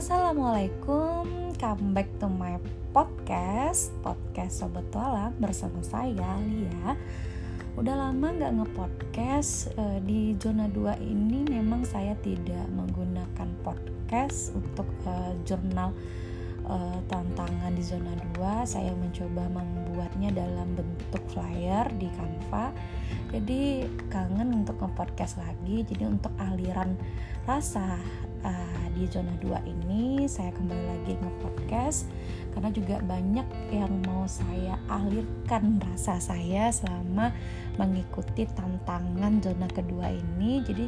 Assalamualaikum, come back to my podcast Podcast Sobat Tualang bersama saya Lia. Udah lama gak nge-podcast uh, Di zona 2 ini memang saya tidak menggunakan podcast Untuk uh, jurnal uh, tantangan di zona 2 Saya mencoba membuatnya dalam bentuk flyer di Canva. Jadi kangen untuk nge-podcast lagi. Jadi untuk aliran rasa uh, di zona 2 ini saya kembali lagi nge-podcast karena juga banyak yang mau saya alirkan rasa saya selama mengikuti tantangan zona kedua ini. Jadi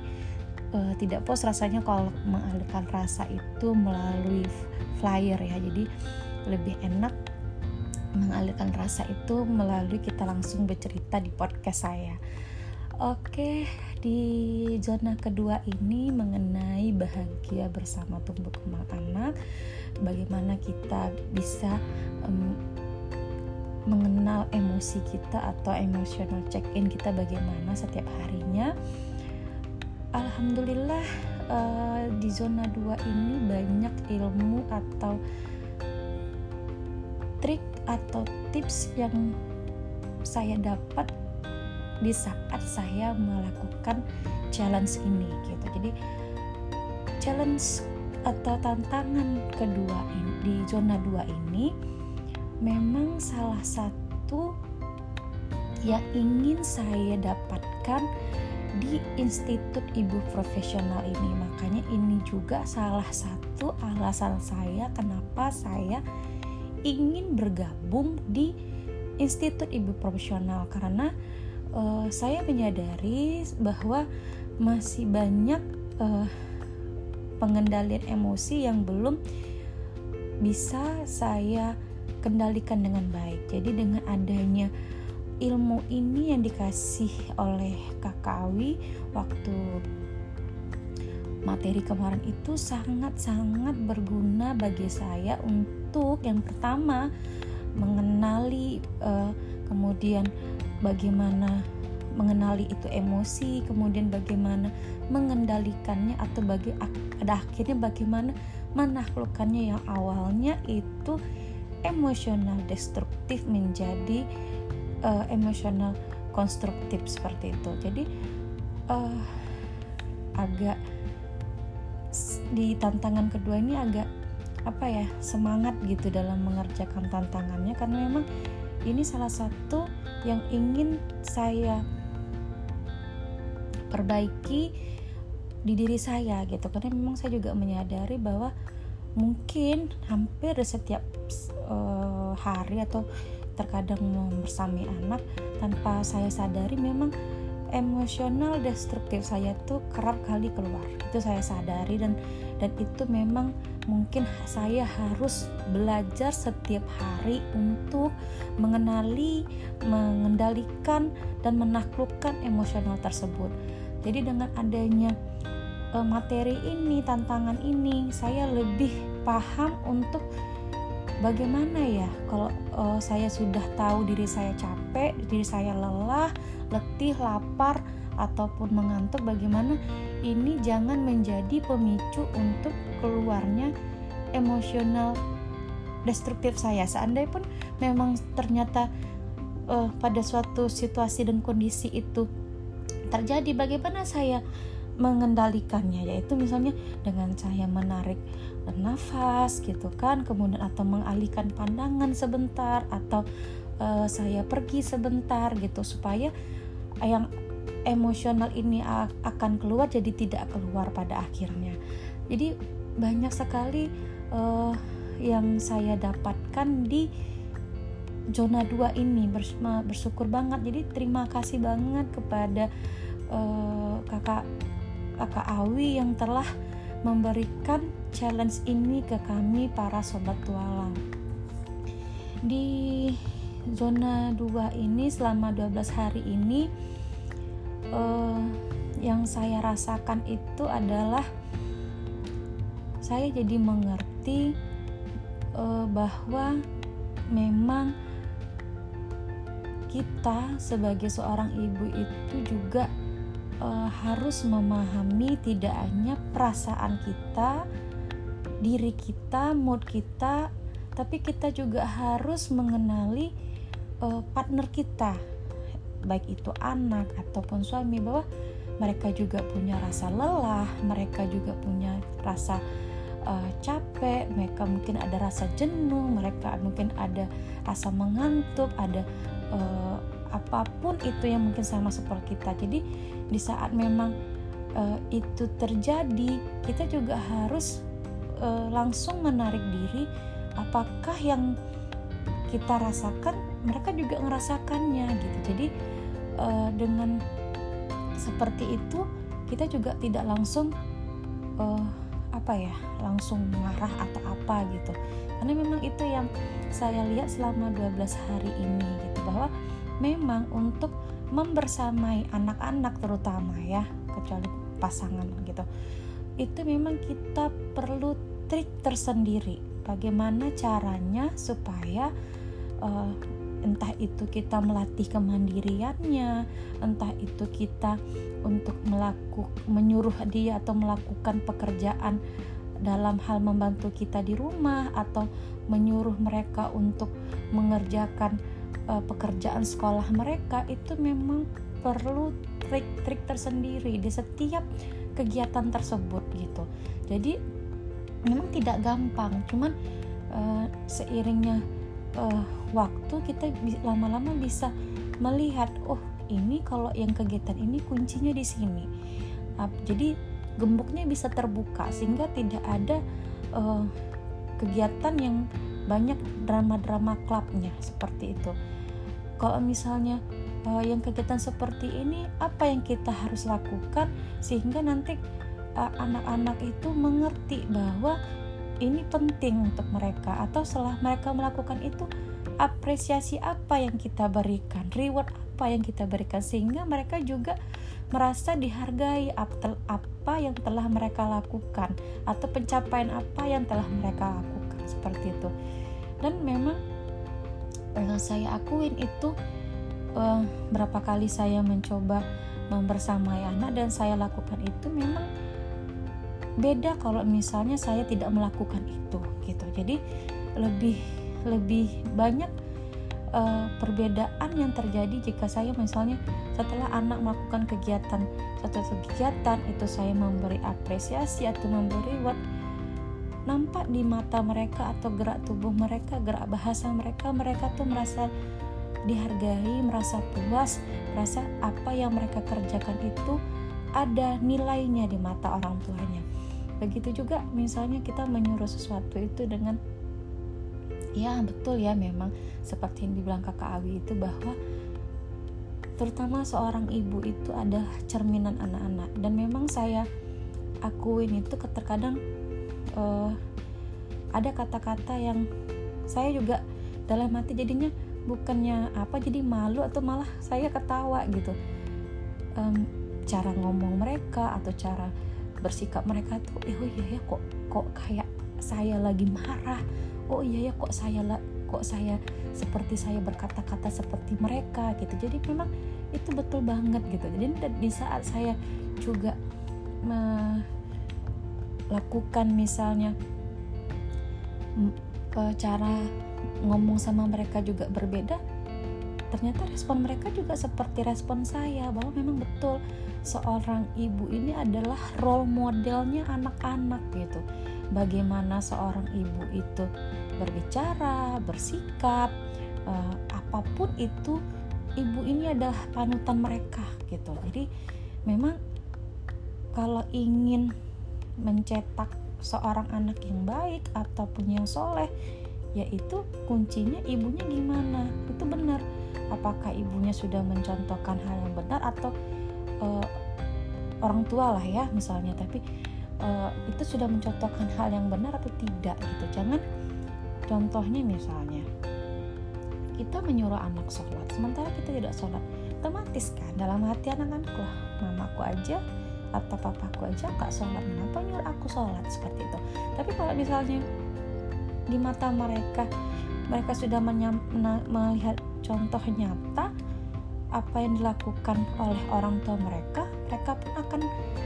uh, tidak pos rasanya kalau mengalirkan rasa itu melalui flyer ya. Jadi lebih enak mengalirkan rasa itu melalui kita langsung bercerita di podcast saya Oke, di zona kedua ini mengenai bahagia bersama tumbuh kembang anak, bagaimana kita bisa um, mengenal emosi kita atau emotional check-in kita bagaimana setiap harinya. Alhamdulillah uh, di zona 2 ini banyak ilmu atau trik atau tips yang saya dapat di saat saya melakukan challenge ini gitu. Jadi challenge atau tantangan kedua ini, di zona 2 ini memang salah satu yang ingin saya dapatkan di Institut Ibu Profesional ini. Makanya ini juga salah satu alasan saya kenapa saya ingin bergabung di Institut Ibu Profesional. Karena uh, saya menyadari bahwa masih banyak uh, pengendalian emosi yang belum bisa saya kendalikan dengan baik. Jadi dengan adanya ilmu ini yang dikasih oleh Kakak Awi waktu materi kemarin itu sangat-sangat berguna bagi saya untuk yang pertama mengenali uh, kemudian bagaimana mengenali itu emosi, kemudian bagaimana mengendalikannya atau bagi pada akhirnya bagaimana menaklukkannya yang awalnya itu emosional destruktif menjadi uh, emosional konstruktif seperti itu. Jadi uh, agak di tantangan kedua ini agak apa ya semangat gitu dalam mengerjakan tantangannya karena memang ini salah satu yang ingin saya perbaiki di diri saya gitu karena memang saya juga menyadari bahwa mungkin hampir setiap uh, hari atau terkadang membersami anak tanpa saya sadari memang emosional destruktif saya tuh kerap kali keluar itu saya sadari dan dan itu memang mungkin saya harus belajar setiap hari untuk mengenali, mengendalikan dan menaklukkan emosional tersebut. Jadi dengan adanya uh, materi ini, tantangan ini, saya lebih paham untuk bagaimana ya kalau uh, saya sudah tahu diri saya capek, diri saya lelah, letih, lapar ataupun mengantuk bagaimana ini jangan menjadi pemicu untuk keluarnya emosional destruktif saya. Seandainya pun memang ternyata uh, pada suatu situasi dan kondisi itu terjadi bagaimana saya mengendalikannya? Yaitu misalnya dengan saya menarik nafas gitu kan kemudian atau mengalihkan pandangan sebentar atau uh, saya pergi sebentar gitu supaya yang emosional ini akan keluar jadi tidak keluar pada akhirnya. Jadi banyak sekali uh, yang saya dapatkan di zona 2 ini bersyukur banget. Jadi terima kasih banget kepada uh, kakak kakak Awi yang telah memberikan challenge ini ke kami para sobat tualang. Di zona 2 ini selama 12 hari ini uh, yang saya rasakan itu adalah saya jadi mengerti uh, bahwa memang kita sebagai seorang ibu itu juga uh, harus memahami tidak hanya perasaan kita diri kita mood kita tapi kita juga harus mengenali uh, partner kita. Baik itu anak ataupun suami bahwa mereka juga punya rasa lelah mereka juga punya rasa uh, capek mereka mungkin ada rasa jenuh mereka mungkin ada rasa mengantuk ada uh, apa pun itu yang mungkin sama seperti kita. Jadi di saat memang uh, itu terjadi kita juga harus uh, langsung menarik diri. Apakah yang kita rasakan mereka juga ngerasakannya gitu. Jadi uh, dengan seperti itu kita juga tidak langsung uh, apa ya langsung marah atau apa gitu. Karena memang itu yang saya lihat selama 12 hari ini gitu memang untuk membersamai anak-anak terutama ya kecuali pasangan gitu. Itu memang kita perlu trik tersendiri bagaimana caranya supaya uh, entah itu kita melatih kemandiriannya entah itu kita untuk melakukan menyuruh dia atau melakukan pekerjaan dalam hal membantu kita di rumah atau menyuruh mereka untuk mengerjakan uh, pekerjaan sekolah mereka itu memang perlu trik-trik tersendiri di setiap kegiatan tersebut gitu. Jadi memang tidak gampang. Cuman uh, seiringnya uh, waktu kita lama-lama bisa melihat oh ini kalau yang kegiatan ini kuncinya di sini. Uh, jadi gemboknya bisa terbuka sehingga tidak ada uh, kegiatan yang banyak drama-drama klubnya seperti itu. Kalau misalnya uh, yang kegiatan seperti ini apa yang kita harus lakukan sehingga nanti anak-anak uh, itu mengerti bahwa ini penting untuk mereka? Atau setelah mereka melakukan itu apresiasi apa yang kita berikan reward apa yang kita berikan sehingga mereka juga merasa dihargai apa yang telah mereka lakukan atau pencapaian apa yang telah mereka lakukan seperti itu. Dan memang yang saya akuin itu uh, berapa kali saya mencoba membersamai anak dan saya lakukan itu memang beda kalau misalnya saya tidak melakukan itu gitu. Jadi lebih lebih banyak uh, perbedaan yang terjadi jika saya misalnya setelah anak melakukan kegiatan. Satu kegiatan itu saya memberi apresiasi atau memberi reward nampak di mata mereka atau gerak tubuh mereka gerak bahasa mereka mereka tuh merasa dihargai merasa puas merasa apa yang mereka kerjakan itu ada nilainya di mata orang tuanya. Begitu juga misalnya kita menyuruh sesuatu itu dengan ya betul ya memang seperti yang dibilang kakak Awi itu bahwa terutama seorang ibu itu ada cerminan anak-anak. Dan memang saya akuin itu terkadang uh, ada kata-kata yang saya juga dalam hati jadinya bukannya apa jadi malu atau malah saya ketawa gitu. Um, cara ngomong mereka atau cara bersikap mereka tuh eh oh iya ya kok kok kayak saya lagi marah. Oh iya ya kok saya kok saya seperti saya berkata-kata seperti mereka gitu. Jadi memang itu betul banget gitu. Jadi di saat saya juga melakukan misalnya cara ngomong sama mereka juga berbeda ternyata respon mereka juga seperti respon saya bahwa memang betul seorang ibu ini adalah role modelnya anak-anak gitu. Bagaimana seorang ibu itu berbicara bersikap uh, apa pun itu ibu ini adalah panutan mereka gitu. Jadi memang kalau ingin mencetak seorang anak yang baik ataupun yang soleh yaitu kuncinya ibunya gimana? Itu benar. Apakah ibunya sudah mencontohkan hal yang benar atau uh, orang tua lah ya misalnya tapi uh, itu sudah mencontohkan hal yang benar atau tidak gitu. Jangan contohnya misalnya kita menyuruh anak sholat sementara kita tidak sholat otomatis kan dalam hati wah mamaku aja atau papaku aja gak sholat kenapa nyuruh aku sholat? Seperti itu. Tapi kalau misalnya di mata mereka mereka sudah melihat contoh nyata apa yang dilakukan oleh orang tua mereka mereka pun akan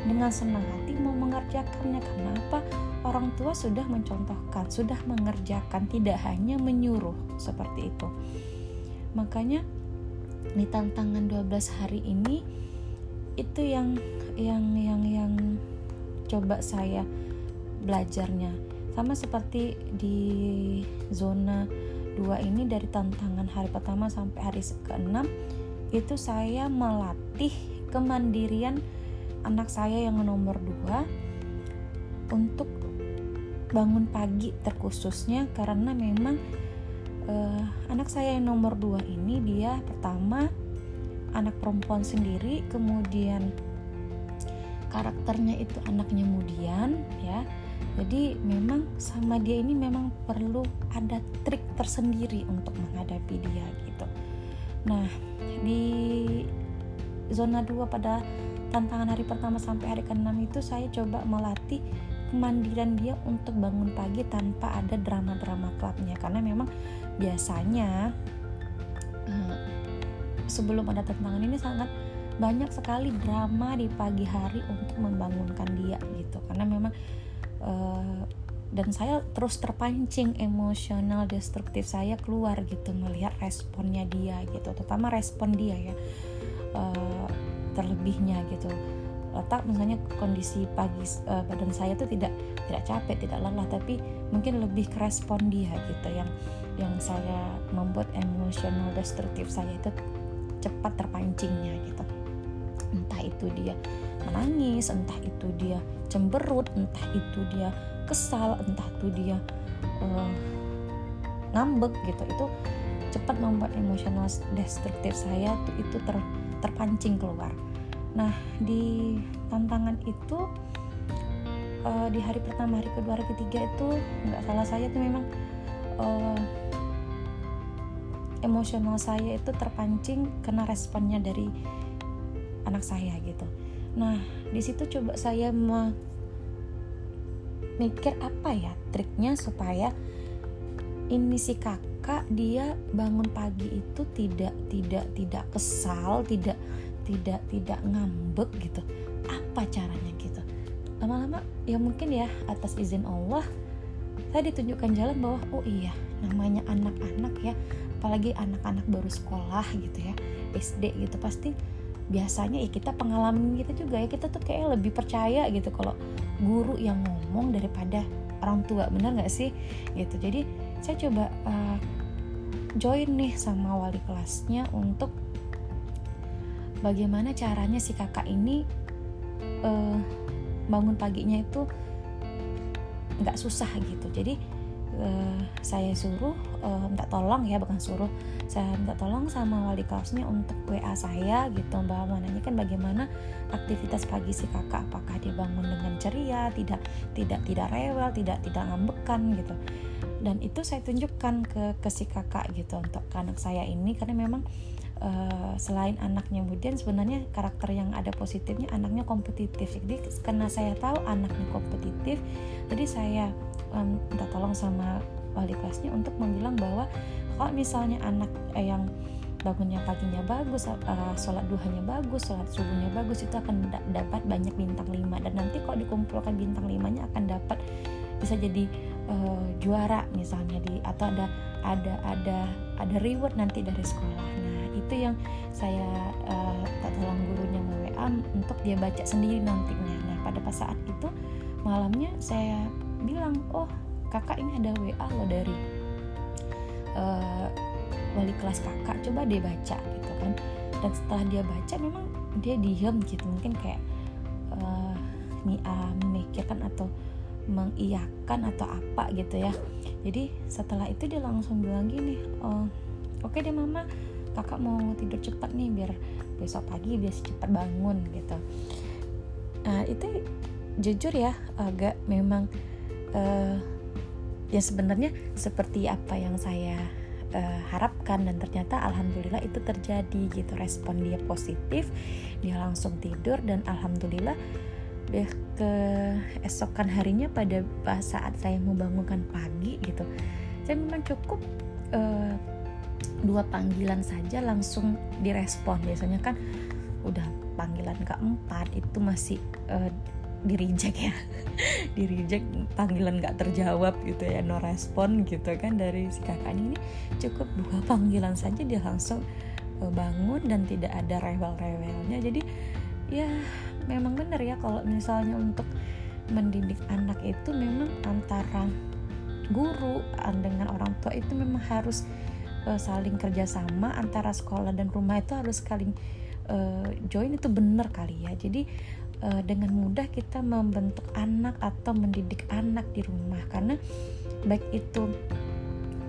dengan senang hati mau mengerjakannya. Karena apa? Orang tua sudah mencontohkan sudah mengerjakan tidak hanya menyuruh seperti itu. Makanya di tantangan 12 hari ini itu yang yang yang yang coba saya belajarnya. Sama seperti di zona 2 ini dari tantangan hari pertama sampai hari ke-6 itu saya melatih kemandirian anak saya yang nomor 2 untuk bangun pagi terkhususnya karena memang uh, anak saya yang nomor 2 ini dia pertama anak perempuan sendiri kemudian karakternya itu anaknya kemudian ya. Jadi memang sama dia ini memang perlu ada trik tersendiri untuk menghadapi dia gitu. Nah di zona 2 pada tantangan hari pertama sampai hari ke-6 itu saya coba melatih kemandirian dia untuk bangun pagi tanpa ada drama-drama klubnya. Karena memang biasanya sebelum ada tantangan ini sangat banyak sekali drama di pagi hari untuk membangunkan dia gitu. Karena memang Eh, dan saya terus terpancing emosional destruktif saya keluar gitu melihat responnya dia gitu terutama respon dia ya uh, terlebihnya gitu. Letak misalnya kondisi pagi uh, badan saya tuh tidak tidak capek tidak lelah tapi mungkin lebih ke respon dia gitu. Yang yang saya membuat emosional destruktif saya itu cepat terpancingnya gitu. Entah itu dia menangis entah itu dia cemberut entah itu dia kesal entah itu dia uh, ngambek gitu. Itu cepat membuat emosional destruktif saya tuh itu ter, terpancing keluar. Nah di tantangan itu uh, di hari pertama hari kedua hari ketiga itu nggak salah saya tuh memang uh, emosional saya itu terpancing karena responnya dari anak saya gitu. Nah di situ coba saya mikir apa ya triknya supaya ini si kakak dia bangun pagi itu tidak tidak tidak kesal tidak tidak tidak ngambek gitu. Apa caranya gitu? Lama-lama ya mungkin ya atas izin Allah saya ditunjukkan jalan bahwa oh iya namanya anak-anak ya apalagi anak-anak baru sekolah gitu ya SD gitu pasti biasanya ya kita pengalaman kita juga ya kita tuh kayak lebih percaya gitu kalau guru yang ngomong daripada orang tua bener nggak sih? Gitu. Jadi saya coba uh, join nih sama wali kelasnya untuk bagaimana caranya si kakak ini uh, bangun paginya itu nggak susah gitu. Jadi uh, saya suruh uh, minta tolong ya bukan suruh. Saya minta tolong sama wali kelasnya untuk WA saya gitu mbak. Menanyakan bagaimana aktivitas pagi si kakak? Apakah dia bangun dengan ceria tidak tidak tidak rewel tidak tidak ngambekan gitu. Dan itu saya tunjukkan ke ke si kakak gitu untuk anak saya ini. Karena memang uh, selain anaknya kemudian sebenarnya karakter yang ada positifnya anaknya kompetitif. Jadi karena saya tahu anaknya kompetitif jadi saya um, minta tolong sama wali kelasnya untuk membilang bahwa kalau misalnya anak eh, yang bangunnya paginya bagus, uh, sholat duhanya bagus, sholat subuhnya bagus itu akan da dapat banyak bintang 5 dan nanti kalau dikumpulkan bintang 5 nya akan dapat bisa jadi uh, juara misalnya di atau ada ada ada ada reward nanti dari sekolah. Nah itu yang saya uh, tolong gurunya WA untuk dia baca sendiri nantinya. Nah pada saat itu malamnya saya bilang oh kakak ini ada WA loh dari uh, wali kelas kakak coba dia baca gitu kan. Dan setelah dia baca memang dia diem gitu mungkin kayak uh, memikirkan atau mengiyakan atau apa gitu ya. Jadi setelah itu dia langsung bilang gini oh oke okay deh mama kakak mau tidur cepat nih biar besok pagi biar cepat bangun gitu. Nah itu jujur ya agak memang uh, ya sebenarnya seperti apa yang saya uh, harapkan dan ternyata alhamdulillah itu terjadi gitu. Respon dia positif dia langsung tidur dan alhamdulillah deh ke esokan harinya pada saat saya membangunkan pagi gitu saya memang cukup uh, dua panggilan saja langsung direspon. Biasanya kan udah panggilan keempat itu masih uh, di reject ya. Di reject panggilan nggak terjawab gitu ya no respon gitu kan dari si kakak ini. Cukup dua panggilan saja dia langsung uh, bangun dan tidak ada rewel-rewelnya. Jadi ya memang benar ya kalau misalnya untuk mendidik anak itu memang antara guru dengan orang tua itu memang harus uh, saling kerjasama antara sekolah dan rumah itu harus saling uh, join itu benar kali ya. Jadi uh, dengan mudah kita membentuk anak atau mendidik anak di rumah. Karena baik itu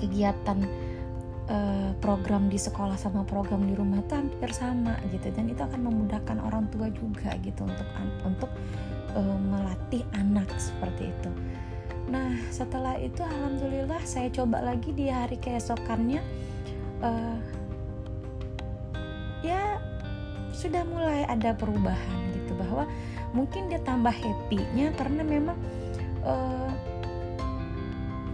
kegiatan uh, program di sekolah sama program di rumah itu hampir sama gitu. Dan itu akan memudahkan orang tua juga gitu untuk untuk uh, melatih anak seperti itu. Nah setelah itu alhamdulillah saya coba lagi di hari keesokannya uh, ya sudah mulai ada perubahan bahwa mungkin dia tambah happy-nya karena memang uh,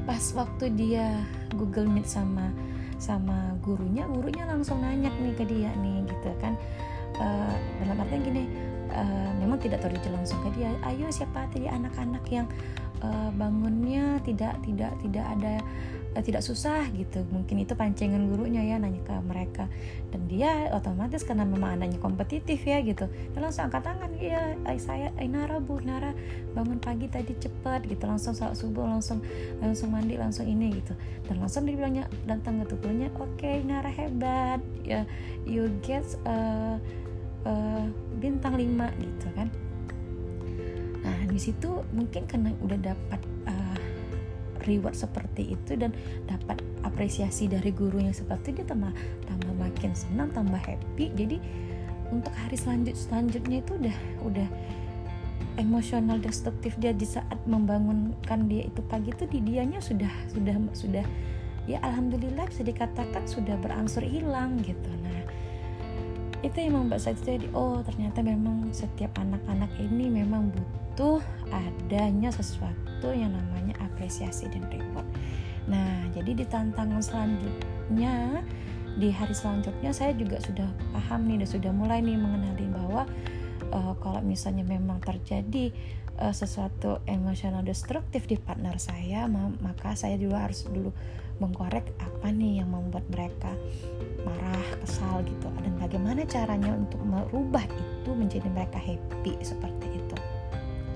pas waktu dia Google Meet sama sama gurunya gurunya langsung nanya nih ke dia nih gitu kan. Uh, dalam artian gini uh, memang tidak terjadi langsung ke dia ayo siapa tadi anak-anak yang uh, bangunnya tidak tidak tidak ada uh, tidak susah gitu. Mungkin itu pancingan gurunya ya nanya ke mereka. Dan dia otomatis karena memang anaknya kompetitif ya gitu dia langsung angkat tangan iya saya Ainara bu Nara bangun pagi tadi cepat gitu. Langsung saat subuh langsung langsung mandi langsung ini gitu. Dan langsung dibilangnya datang ke tubuhnya oke okay, Nara hebat. Ya you get uh, uh, bintang 5 gitu kan di situ mungkin karena udah dapat uh, reward seperti itu dan dapat apresiasi dari guru yang seperti itu dia tambah tambah makin senang tambah happy. Jadi untuk hari selanjut selanjutnya itu udah udah emosional destruktif dia di saat membangunkan dia itu pagi itu di dianya sudah sudah sudah ya alhamdulillah bisa dikatakan sudah berangsur hilang gitu. Nah itu yang membuat saya jadi oh ternyata memang setiap anak-anak ini memang butuh adanya sesuatu yang namanya apresiasi dan reward. Nah jadi di tantangan selanjutnya di hari selanjutnya saya juga sudah paham nih dan sudah mulai nih mengenali bahwa uh, kalau misalnya memang terjadi uh, sesuatu emosional destruktif di partner saya maka saya juga harus dulu mengkorek apa nih yang membuat mereka marah, kesal gitu dan bagaimana caranya untuk merubah itu menjadi mereka happy seperti itu.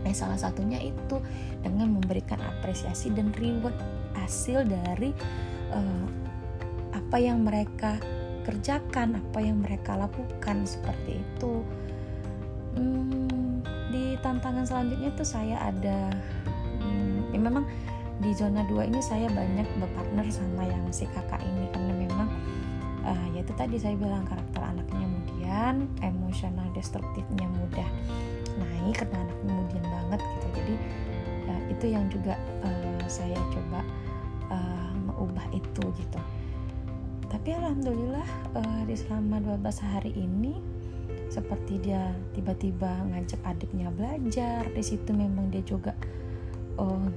Nah, salah satunya itu dengan memberikan apresiasi dan reward hasil dari uh, apa yang mereka kerjakan, apa yang mereka lakukan seperti itu. Hmm, di tantangan selanjutnya itu saya ada hmm, ya memang di zona 2 ini saya banyak berpartner sama yang si kakak ini karena memang uh, ya itu tadi saya bilang karakter anaknya kemudian emosional destruktifnya mudah naik karena anaknya kemudian banget gitu. Jadi uh, itu yang juga uh, saya coba uh, mengubah itu gitu. Tapi alhamdulillah uh, di selama 12 hari ini seperti dia tiba-tiba ngajak adiknya belajar di situ memang dia juga uh,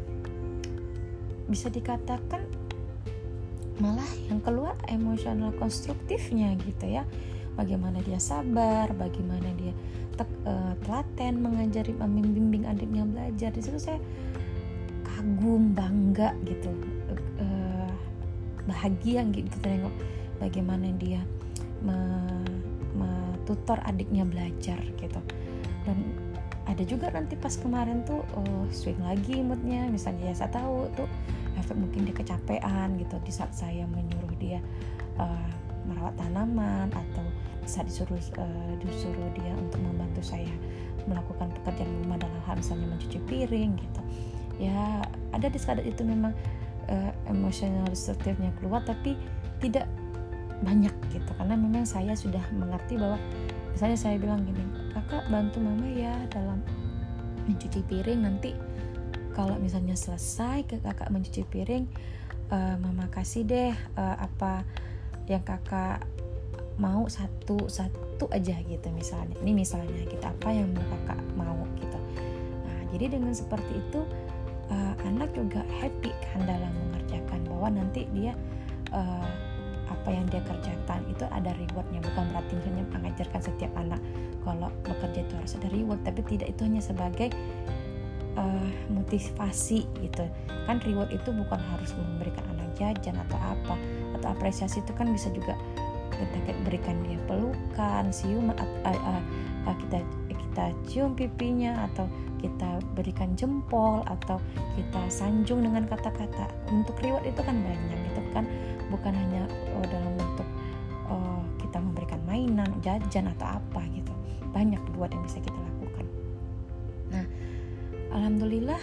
bisa dikatakan malah yang keluar emosional konstruktifnya gitu ya. Bagaimana dia sabar bagaimana dia tek, uh, telaten mengajari membimbing adiknya belajar. Di situ saya kagum bangga gitu. Uh, bahagia gitu tengok bagaimana dia tutor adiknya belajar gitu. Dan ada juga nanti pas kemarin tuh uh, swing lagi moodnya. Misalnya ya saya tahu tuh mungkin dia kecapean gitu. Di saat saya menyuruh dia uh, merawat tanaman atau saat disuruh uh, disuruh dia untuk membantu saya melakukan pekerjaan rumah dalam hal misalnya mencuci piring gitu. Ya ada di saat itu memang uh, emosional destruktifnya keluar tapi tidak banyak gitu. Karena memang saya sudah mengerti bahwa misalnya saya bilang gini kakak bantu mama ya dalam mencuci piring nanti kalau misalnya selesai ke kakak mencuci piring uh, mama kasih deh uh, apa yang kakak mau satu satu aja gitu misalnya. Ini misalnya kita gitu, apa yang mau kakak mau gitu. Nah jadi dengan seperti itu uh, anak juga happy kan dalam mengerjakan bahwa nanti dia uh, apa yang dia kerjakan itu ada rewardnya. Bukan berarti misalnya mengajarkan setiap anak kalau bekerja itu harus ada reward tapi tidak itu hanya sebagai uh, motivasi gitu. Kan reward itu bukan harus memberikan anak jajan atau apa. Atau apresiasi itu kan bisa juga kita berikan dia pelukan cium uh, uh, uh, kita kita cium pipinya atau kita berikan jempol atau kita sanjung dengan kata-kata. Untuk reward itu kan banyak itu kan bukan hanya oh, dalam bentuk oh, kita memberikan mainan jajan atau apa gitu. Banyak buat yang bisa kita lakukan alhamdulillah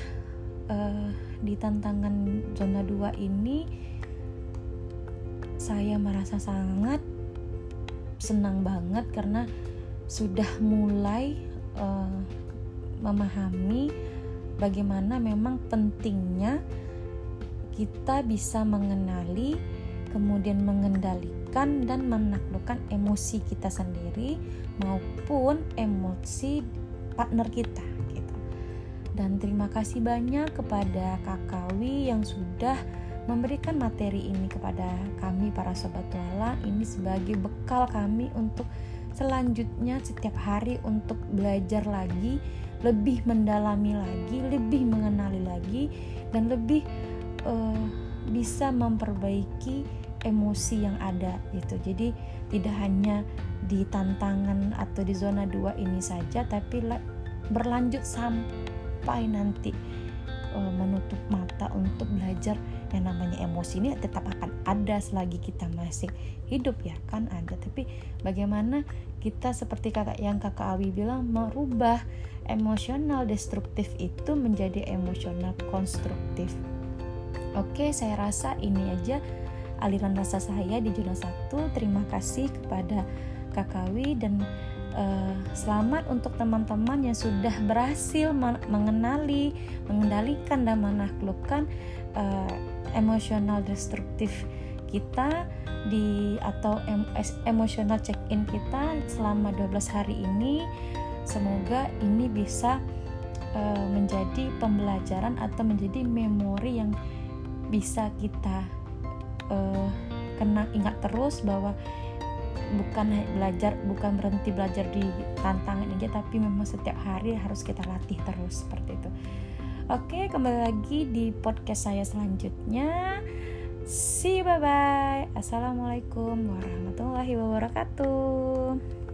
uh, di tantangan zona 2 ini saya merasa sangat senang banget karena sudah mulai uh, memahami bagaimana memang pentingnya kita bisa mengenali, kemudian mengendalikan dan menaklukkan emosi kita sendiri maupun emosi partner kita. Dan terima kasih banyak kepada Kakawi yang sudah memberikan materi ini kepada kami para sobat tuala ini sebagai bekal kami untuk selanjutnya setiap hari untuk belajar lagi lebih mendalami lagi, lebih mengenali lagi, dan lebih uh, bisa memperbaiki emosi yang ada gitu. Jadi tidak hanya di tantangan atau di zona 2 ini saja, tapi berlanjut sampai nanti uh, menutup mata untuk belajar yang namanya emosi ini tetap akan ada selagi kita masih hidup ya kan ada tapi bagaimana kita seperti kakak yang kakak Awi bilang merubah emosional destruktif itu menjadi emosional konstruktif. Oke, saya rasa ini aja aliran rasa saya di zona 1. Terima kasih kepada Kakawi dan uh, selamat untuk teman-teman yang sudah berhasil mengenali, mengendalikan dan menaklukkan uh, emosional destruktif kita di atau em, emosional check-in kita selama 12 hari ini. Semoga ini bisa uh, menjadi pembelajaran atau menjadi memori yang bisa kita uh, kena ingat terus bahwa bukan belajar bukan berhenti belajar di tantangan aja tapi memang setiap hari harus kita latih terus seperti itu. Oke, kembali lagi di podcast saya selanjutnya. See you bye bye. Assalamualaikum warahmatullahi wabarakatuh.